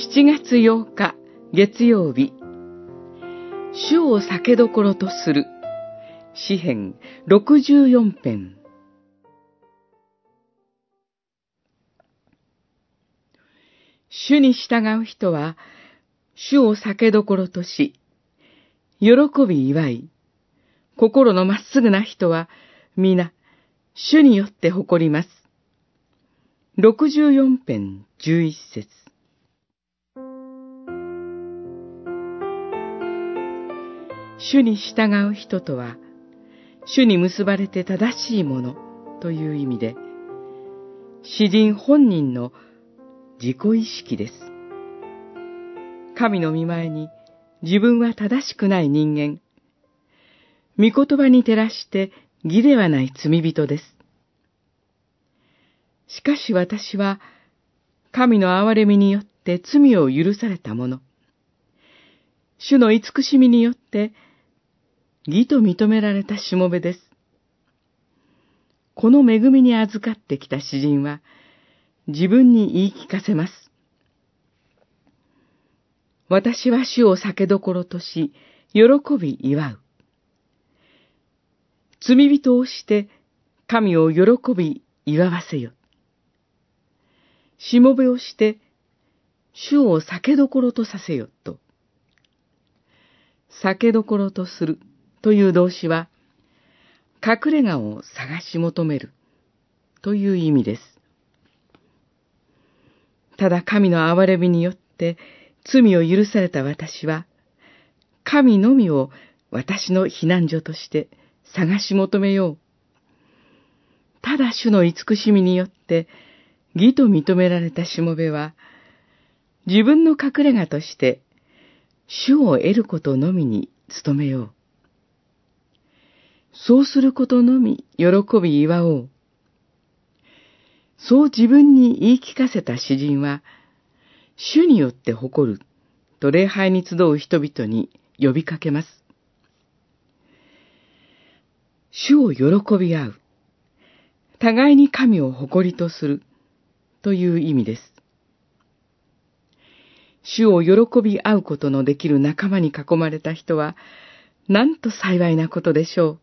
7月8日月曜日。主を酒どころとする。詩編64編。主に従う人は主を酒どころとし喜び祝い。心のまっすぐな人は皆主によって誇ります。64編11節。主に従う人とは、主に結ばれて正しいものという意味で、詩人本人の自己意識です。神の見前に自分は正しくない人間、御言葉に照らして義ではない罪人です。しかし私は、神の憐れみによって罪を許された者、主の慈しみによって義と認められたしもべです。この恵みに預かってきた詩人は、自分に言い聞かせます。私は主を酒どころとし、喜び祝う。罪人をして神を喜び祝わせよ。しもべをして主を酒どころとさせよと。酒どころとするという動詞は、隠れ家を探し求めるという意味です。ただ神の憐れみによって罪を許された私は、神のみを私の避難所として探し求めよう。ただ主の慈しみによって、義と認められたしもべは、自分の隠れ家として、主を得ることのみに努めよう。そうすることのみ喜び祝おう。そう自分に言い聞かせた詩人は、主によって誇ると礼拝に集う人々に呼びかけます。主を喜び合う。互いに神を誇りとする。という意味です。主を喜び合うことのできる仲間に囲まれた人は、なんと幸いなことでしょう。